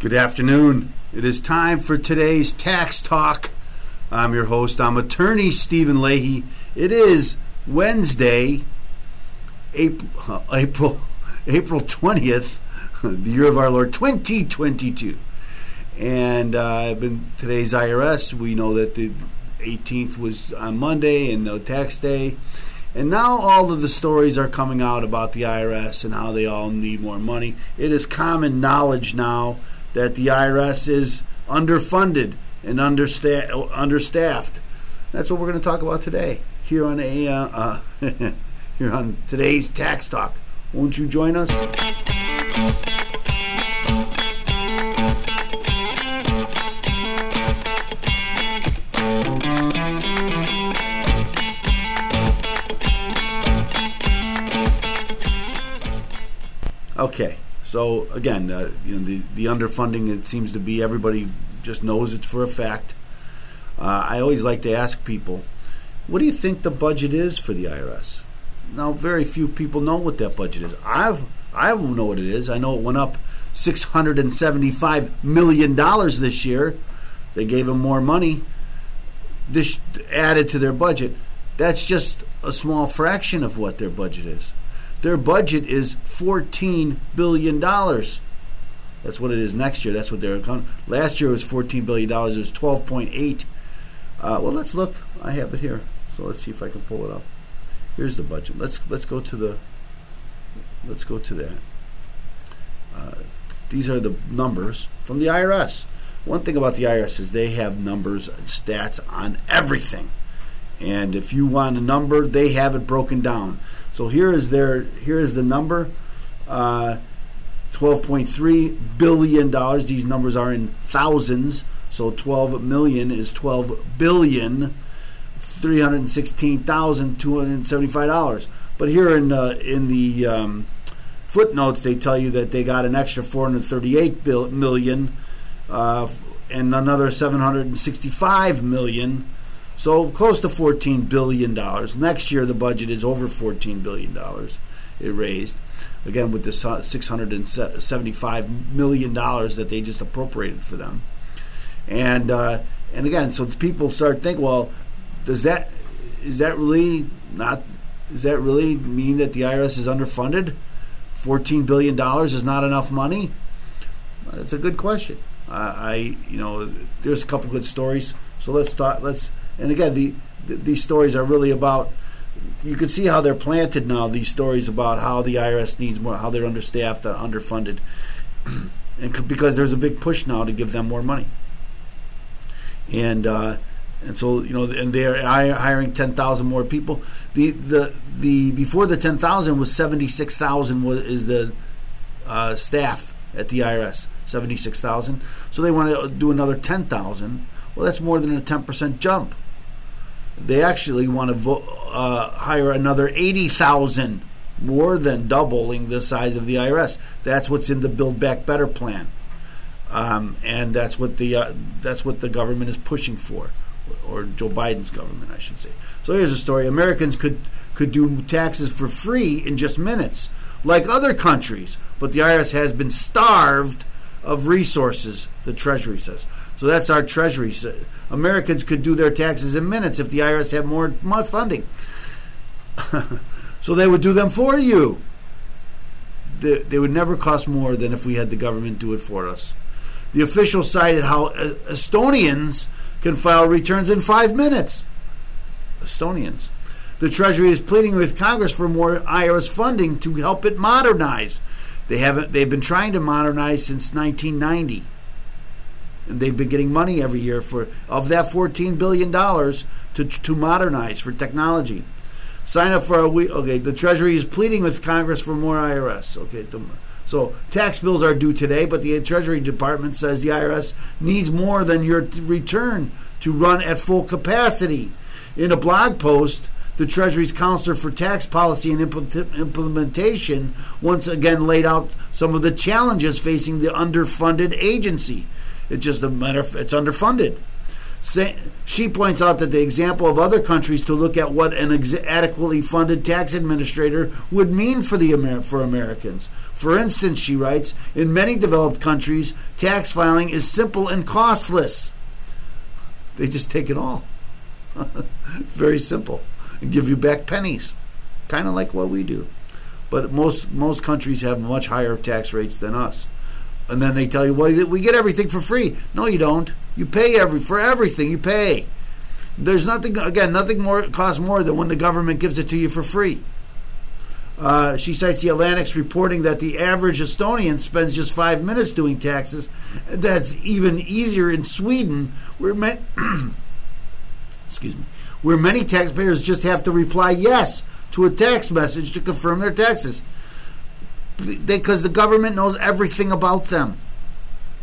Good afternoon. It is time for today's tax talk. I'm your host. I'm attorney Steven Leahy. It is Wednesday, April April April 20th, the year of our Lord 2022. And uh, been today's IRS. We know that the 18th was on Monday and no tax day. And now all of the stories are coming out about the IRS and how they all need more money. It is common knowledge now that the IRS is underfunded and understa- understaffed. That's what we're going to talk about today here on a uh, uh, here on today's tax talk. Won't you join us? Okay, so again, uh, you know the the underfunding. It seems to be everybody just knows it's for a fact. Uh, I always like to ask people, what do you think the budget is for the IRS? Now, very few people know what that budget is. I've I don't know what it is. I know it went up six hundred and seventy-five million dollars this year. They gave them more money. This added to their budget. That's just a small fraction of what their budget is. Their budget is $14 billion. That's what it is next year. That's what they're last year was $14 billion. It was 12.8. Uh, well, let's look. I have it here. So let's see if I can pull it up. Here's the budget. Let's let's go to the let's go to that. Uh, these are the numbers from the IRS. One thing about the IRS is they have numbers and stats on everything. And if you want a number, they have it broken down. So here is their here is the number, uh, twelve point three billion dollars. These numbers are in thousands. So twelve million is twelve billion, three hundred sixteen thousand two hundred seventy-five dollars. But here in uh, in the um, footnotes, they tell you that they got an extra four hundred thirty-eight million, uh, and another seven hundred sixty-five million so close to $14 billion. Next year, the budget is over $14 billion it raised. Again, with the $675 million that they just appropriated for them. And, uh, and again, so people start thinking, well, does that, is that really not, does that really mean that the IRS is underfunded? $14 billion is not enough money? That's a good question. Uh, I, you know, there's a couple good stories. So let's start. Let's and again, the, the, these stories are really about. You can see how they're planted now. These stories about how the IRS needs more, how they're understaffed, and underfunded, and because there's a big push now to give them more money. And uh, and so you know, and they're hiring ten thousand more people. The the the before the ten thousand was seventy six thousand was is the uh, staff at the IRS seventy six thousand. So they want to do another ten thousand. Well, that's more than a ten percent jump they actually want to vo- uh, hire another 80,000, more than doubling the size of the IRS. That's what's in the Build Back Better plan. Um, and that's what the uh, that's what the government is pushing for, or Joe Biden's government, I should say. So here's a story: Americans could could do taxes for free in just minutes, like other countries, but the IRS has been starved of resources. The Treasury says. So that's our Treasury. Americans could do their taxes in minutes if the IRS had more funding. so they would do them for you. They, they, would never cost more than if we had the government do it for us. The official cited how uh, Estonians can file returns in five minutes. Estonians. The Treasury is pleading with Congress for more IRS funding to help it modernize. They haven't. They've been trying to modernize since 1990 and they've been getting money every year for of that 14 billion dollars to to modernize for technology. Sign up for a week. Okay, the Treasury is pleading with Congress for more IRS. Okay, so tax bills are due today, but the Treasury Department says the IRS needs more than your return to run at full capacity. In a blog post, the Treasury's counselor for tax policy and implementation once again laid out some of the challenges facing the underfunded agency. It's just a matter of it's underfunded. She points out that the example of other countries to look at what an ex- adequately funded tax administrator would mean for the Amer- for Americans. For instance, she writes, in many developed countries, tax filing is simple and costless. They just take it all. Very simple. And give you back pennies. Kind of like what we do. But most most countries have much higher tax rates than us and then they tell you, well, we get everything for free. No, you don't. You pay every for everything. You pay. There's nothing again. Nothing more costs more than when the government gives it to you for free. Uh, she cites the Atlantic's reporting that the average Estonian spends just five minutes doing taxes. That's even easier in Sweden, where many, excuse me, where many taxpayers just have to reply yes to a text message to confirm their taxes because the government knows everything about them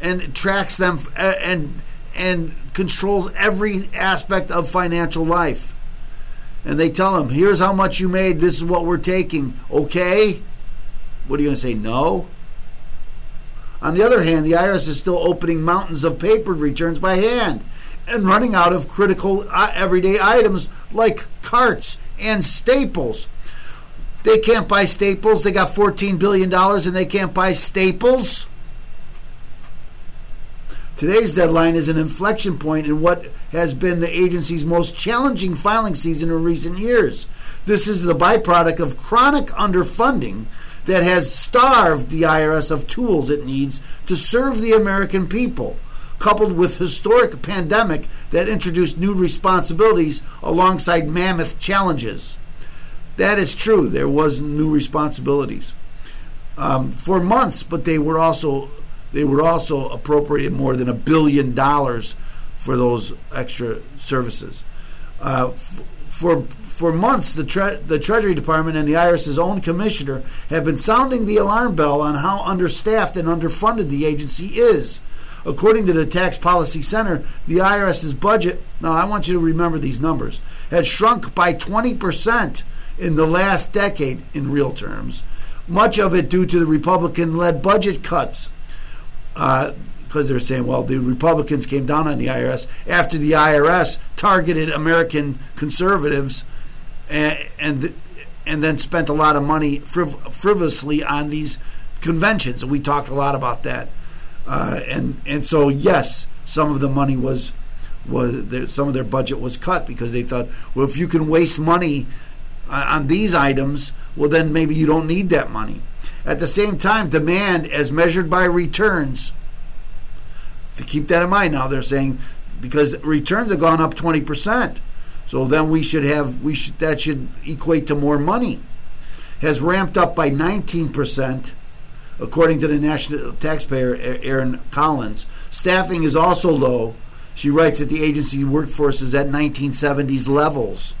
and tracks them uh, and and controls every aspect of financial life. And they tell them, "Here's how much you made. This is what we're taking." Okay? What are you going to say? No. On the other hand, the IRS is still opening mountains of paper returns by hand and running out of critical uh, everyday items like carts and staples. They can't buy Staples. They got $14 billion and they can't buy Staples. Today's deadline is an inflection point in what has been the agency's most challenging filing season in recent years. This is the byproduct of chronic underfunding that has starved the IRS of tools it needs to serve the American people, coupled with historic pandemic that introduced new responsibilities alongside mammoth challenges. That is true. There was new responsibilities um, for months, but they were also they were also appropriated more than a billion dollars for those extra services. Uh, for for months, the tre- the Treasury Department and the IRS's own commissioner have been sounding the alarm bell on how understaffed and underfunded the agency is. According to the Tax Policy Center, the IRS's budget, now I want you to remember these numbers, had shrunk by 20% in the last decade in real terms, much of it due to the Republican led budget cuts. Because uh, they're saying, well, the Republicans came down on the IRS after the IRS targeted American conservatives and, and, and then spent a lot of money friv- frivolously on these conventions. We talked a lot about that. Uh, and, and so, yes, some of the money was was some of their budget was cut because they thought, well, if you can waste money on these items, well, then maybe you don't need that money. At the same time, demand as measured by returns. To keep that in mind now, they're saying because returns have gone up 20%. So then we should have we should that should equate to more money. Has ramped up by 19% according to the national taxpayer Erin Collins. Staffing is also low. She writes that the agency workforce is at 1970s levels.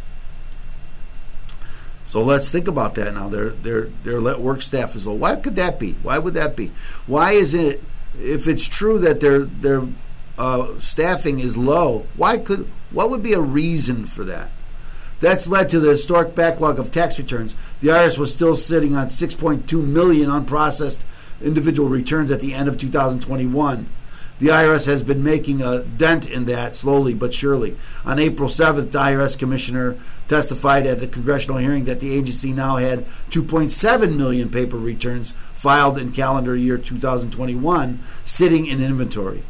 So let's think about that now. Their their their let work staff is low. Why could that be? Why would that be? Why is it if it's true that their their uh, staffing is low? Why could what would be a reason for that? That's led to the historic backlog of tax returns. The IRS was still sitting on 6.2 million unprocessed individual returns at the end of 2021. The IRS has been making a dent in that slowly but surely. On April 7th, the IRS commissioner testified at a congressional hearing that the agency now had 2.7 million paper returns filed in calendar year 2021 sitting in inventory.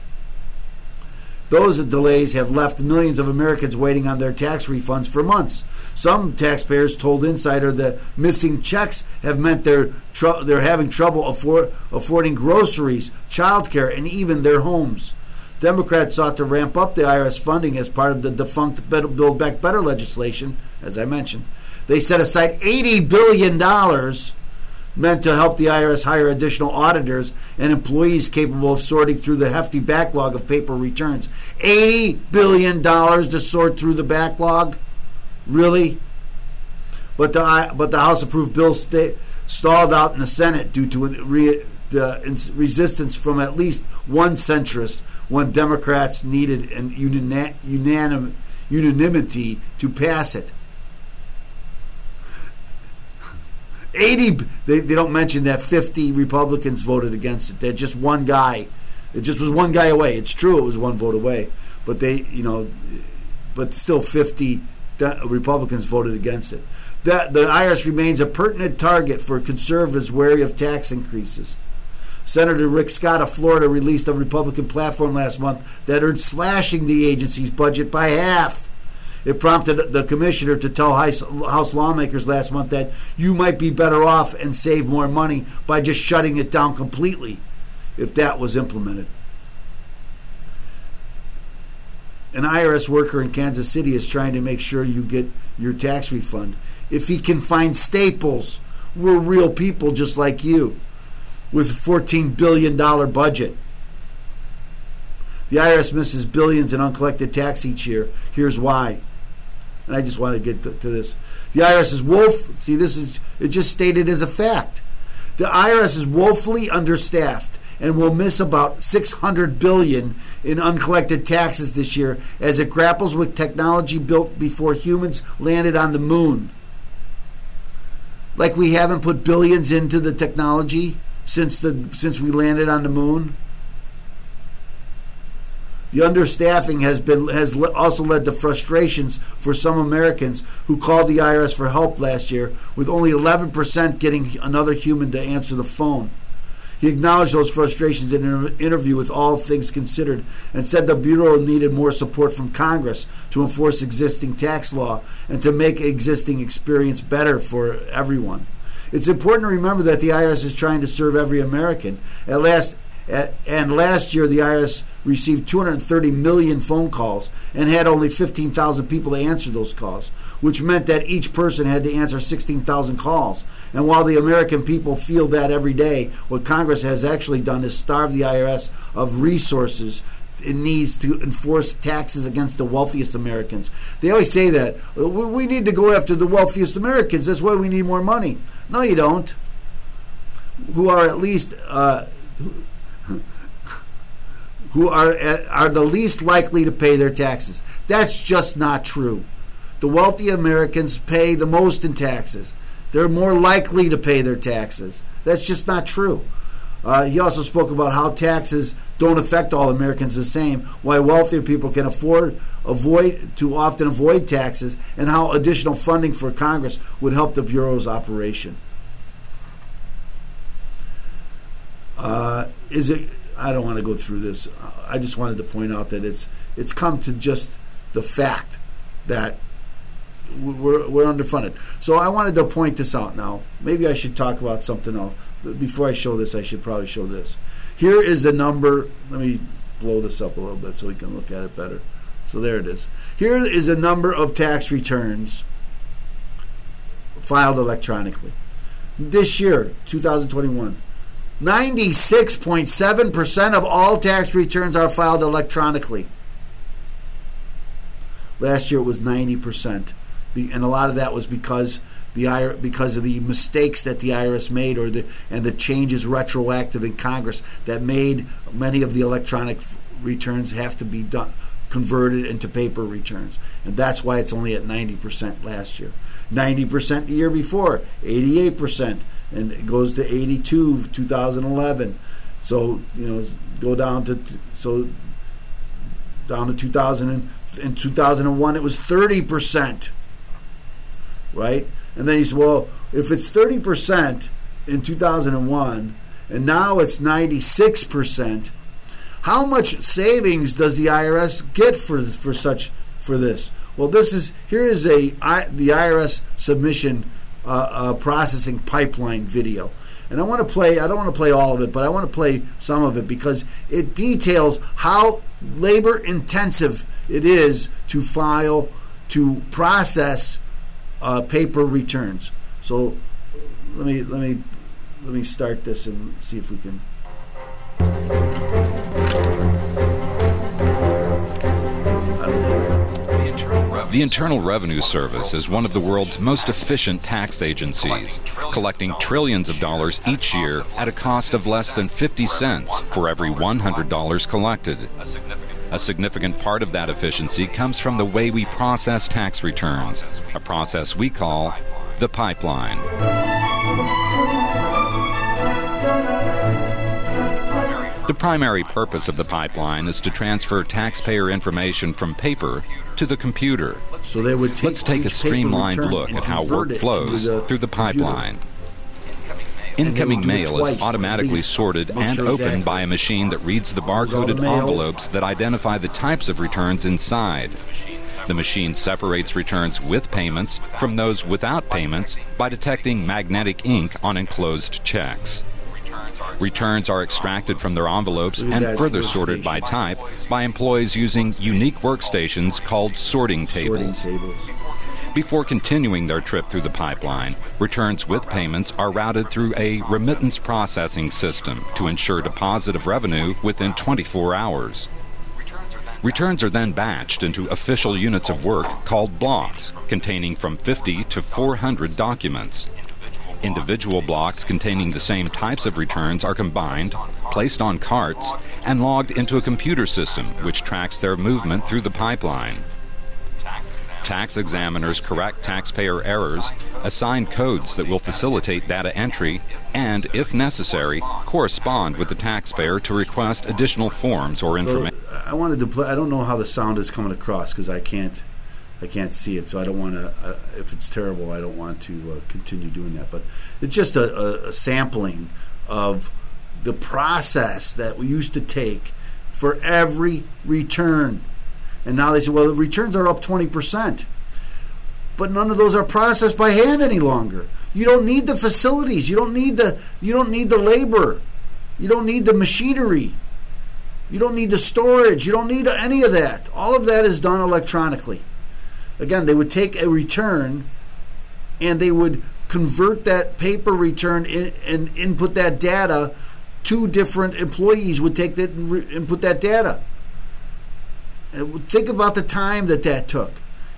Those delays have left millions of Americans waiting on their tax refunds for months. Some taxpayers told Insider that missing checks have meant they're tr- they're having trouble afford- affording groceries, childcare, and even their homes. Democrats sought to ramp up the IRS funding as part of the defunct Build Back Better legislation, as I mentioned. They set aside $80 billion meant to help the IRS hire additional auditors and employees capable of sorting through the hefty backlog of paper returns. $80 billion to sort through the backlog? Really? But the, but the House approved bill sta- stalled out in the Senate due to re- the resistance from at least one centrist when Democrats needed an unanim- unanimity to pass it. 80 they, they don't mention that 50 republicans voted against it that just one guy it just was one guy away it's true it was one vote away but they, you know, but still 50 Republicans voted against it. That the IRS remains a pertinent target for conservatives wary of tax increases. Senator Rick Scott of Florida released a Republican platform last month that urged slashing the agency's budget by half. It prompted the commissioner to tell House lawmakers last month that you might be better off and save more money by just shutting it down completely if that was implemented. An IRS worker in Kansas City is trying to make sure you get your tax refund. If he can find staples, we're real people just like you with a $14 billion budget. The IRS misses billions in uncollected tax each year. Here's why. And I just want to get to, to this. The IRS is wolf. See, this is it just stated as a fact. The IRS is woefully understaffed and will miss about 600 billion in uncollected taxes this year as it grapples with technology built before humans landed on the moon. Like we haven't put billions into the technology since the since we landed on the moon. The understaffing has been has also led to frustrations for some Americans who called the IRS for help last year, with only 11% getting another human to answer the phone. He acknowledged those frustrations in an interview with All Things Considered and said the Bureau needed more support from Congress to enforce existing tax law and to make existing experience better for everyone. It's important to remember that the IRS is trying to serve every American. At last, at, and last year, the IRS received 230 million phone calls and had only 15,000 people to answer those calls, which meant that each person had to answer 16,000 calls. And while the American people feel that every day, what Congress has actually done is starve the IRS of resources it needs to enforce taxes against the wealthiest Americans. They always say that we need to go after the wealthiest Americans. That's why we need more money. No, you don't. Who are at least uh, who are are the least likely to pay their taxes. That's just not true. The wealthy Americans pay the most in taxes. They're more likely to pay their taxes. That's just not true. Uh, he also spoke about how taxes don't affect all Americans the same, why wealthier people can afford avoid to often avoid taxes, and how additional funding for Congress would help the bureau's operation. Uh, is it? I don't want to go through this. I just wanted to point out that it's it's come to just the fact that we're, we're underfunded. So I wanted to point this out now. Maybe I should talk about something else. But before I show this, I should probably show this. Here is the number. Let me blow this up a little bit so we can look at it better. So there it is. Here is a number of tax returns filed electronically. This year, 2021, 96.7% of all tax returns are filed electronically. Last year it was 90% and a lot of that was because the because of the mistakes that the IRS made, or the and the changes retroactive in Congress that made many of the electronic returns have to be done converted into paper returns, and that's why it's only at ninety percent last year, ninety percent the year before, eighty-eight percent, and it goes to eighty-two, 2011. So you know, go down to so down to 2000 and, in 2001 it was 30 percent right? And then he said, well, if it's 30% in 2001 and now it's 96%, how much savings does the IRS get for for such for this? Well, this is here is a I, the IRS submission uh, processing pipeline video. And I want to play, I don't want to play all of it, but I want to play some of it because it details how labor intensive it is to file, to process uh, paper returns. So let me let me let me start this and see if we can. The Internal Revenue Service is one of the world's most efficient tax agencies, collecting trillions of dollars each year at a cost of less than 50 cents for every $100 collected. A significant part of that efficiency comes from the way we process tax returns, a process we call the pipeline. The primary purpose of the pipeline is to transfer taxpayer information from paper to the computer. So they would take Let's take a streamlined look at how work flows the through the pipeline. And Incoming would do it mail twice, is automatically sorted and sure opened exactly. by a machine that reads the all the barcoded envelopes that identify the types of returns inside. The machine separates returns with payments from those without payments by detecting magnetic ink on enclosed checks. Returns are extracted from their envelopes and further sorted by type by employees using unique workstations called sorting tables. Before continuing their trip through the pipeline, returns with payments are routed through a remittance processing system to ensure deposit of revenue within 24 hours. Returns are then batched into official units of work called blocks, containing from 50 to 400 documents. Individual blocks containing the same types of returns are combined, placed on carts, and logged into a computer system which tracks their movement through the pipeline. Tax examiners correct taxpayer errors, assign codes that will facilitate data entry, and, if necessary, correspond with the taxpayer to request additional forms or information. So. I wanted to play. I don't know how the sound is coming across because I can't, I can't see it. So I don't want to. Uh, if it's terrible, I don't want to uh, continue doing that. But it's just a, a, a sampling of the process that we used to take for every return, and now they say, well, the returns are up twenty percent. But none of those are processed by hand any longer. You don't need the facilities. You don't need the. You don't need the labor. You don't need the machinery. You don't need the storage. You don't need any of that. All of that is done electronically. Again, they would take a return and they would convert that paper return in, and input that data. Two different employees would take that and re- input that data. And think about the time that that took,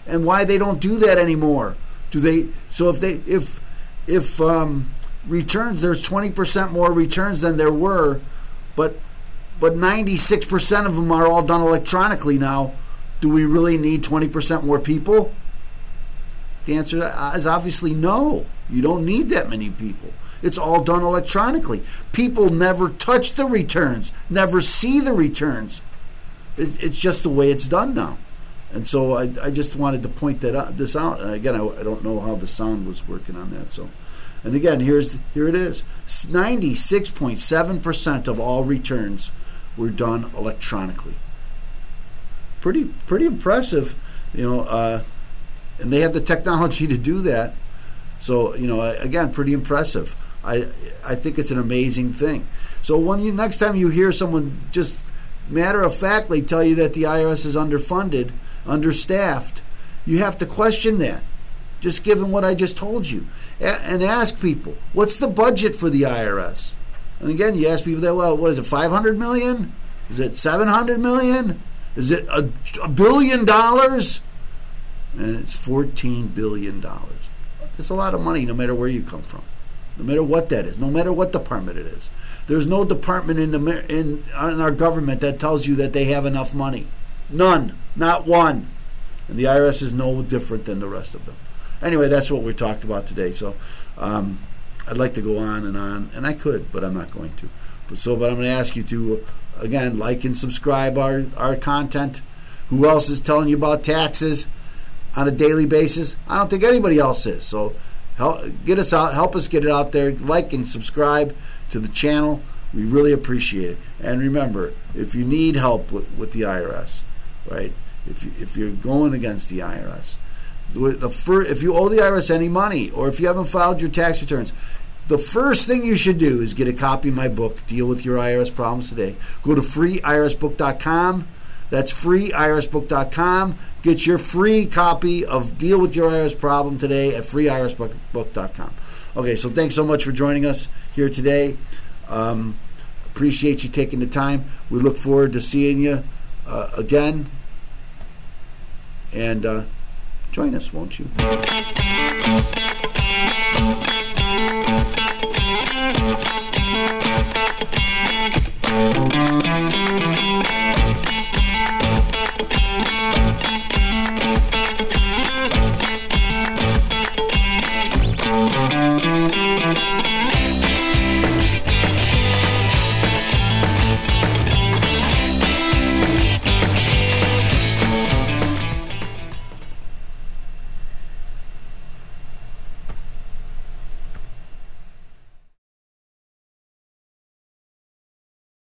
and why they don't do that anymore. Do they? So if they if if um, returns, there's twenty percent more returns than there were, but but 96% of them are all done electronically now. Do we really need 20% more people? The answer is obviously no. You don't need that many people. It's all done electronically. People never touch the returns, never see the returns. It's just the way it's done now. And so I, I just wanted to point that out, this out. And again, I, I don't know how the sound was working on that. So, and again, here's here it is. 96.7% of all returns were done electronically. Pretty pretty impressive, you know. Uh, and they have the technology to do that. So you know, again, pretty impressive. I I think it's an amazing thing. So when you next time you hear someone just matter of factly tell you that the IRS is underfunded, understaffed, you have to question that. Just given what I just told you, A- and ask people, what's the budget for the IRS? And again, you ask people that, well, what is it, 500 million? Is it 700 million? Is it a, a billion dollars? And it's 14 billion dollars. It's a lot of money no matter where you come from. No matter what that is, no matter what department it is. There's no department in, the, in, in our government that tells you that they have enough money. None. Not one. And the IRS is no different than the rest of them. Anyway, that's what we talked about today. So um, I'd like to go on and on, and I could, but I'm not going to. But so, but I'm going to ask you to again like and subscribe our our content. Who else is telling you about taxes on a daily basis? I don't think anybody else is. So help get us out, help us get it out there. Like and subscribe to the channel. We really appreciate it. And remember, if you need help with, with the IRS, right? If you, if you're going against the IRS, the, if you owe the IRS any money or if you haven't filed your tax returns, the first thing you should do is get a copy of my book, Deal with Your IRS Problems Today. Go to freeirsbook.com. That's freeirsbook.com. Get your free copy of Deal with Your IRS Problem Today at freeirsbook.com. Okay, so thanks so much for joining us here today. Um, appreciate you taking the time. We look forward to seeing you uh, again. And uh, join us, won't you?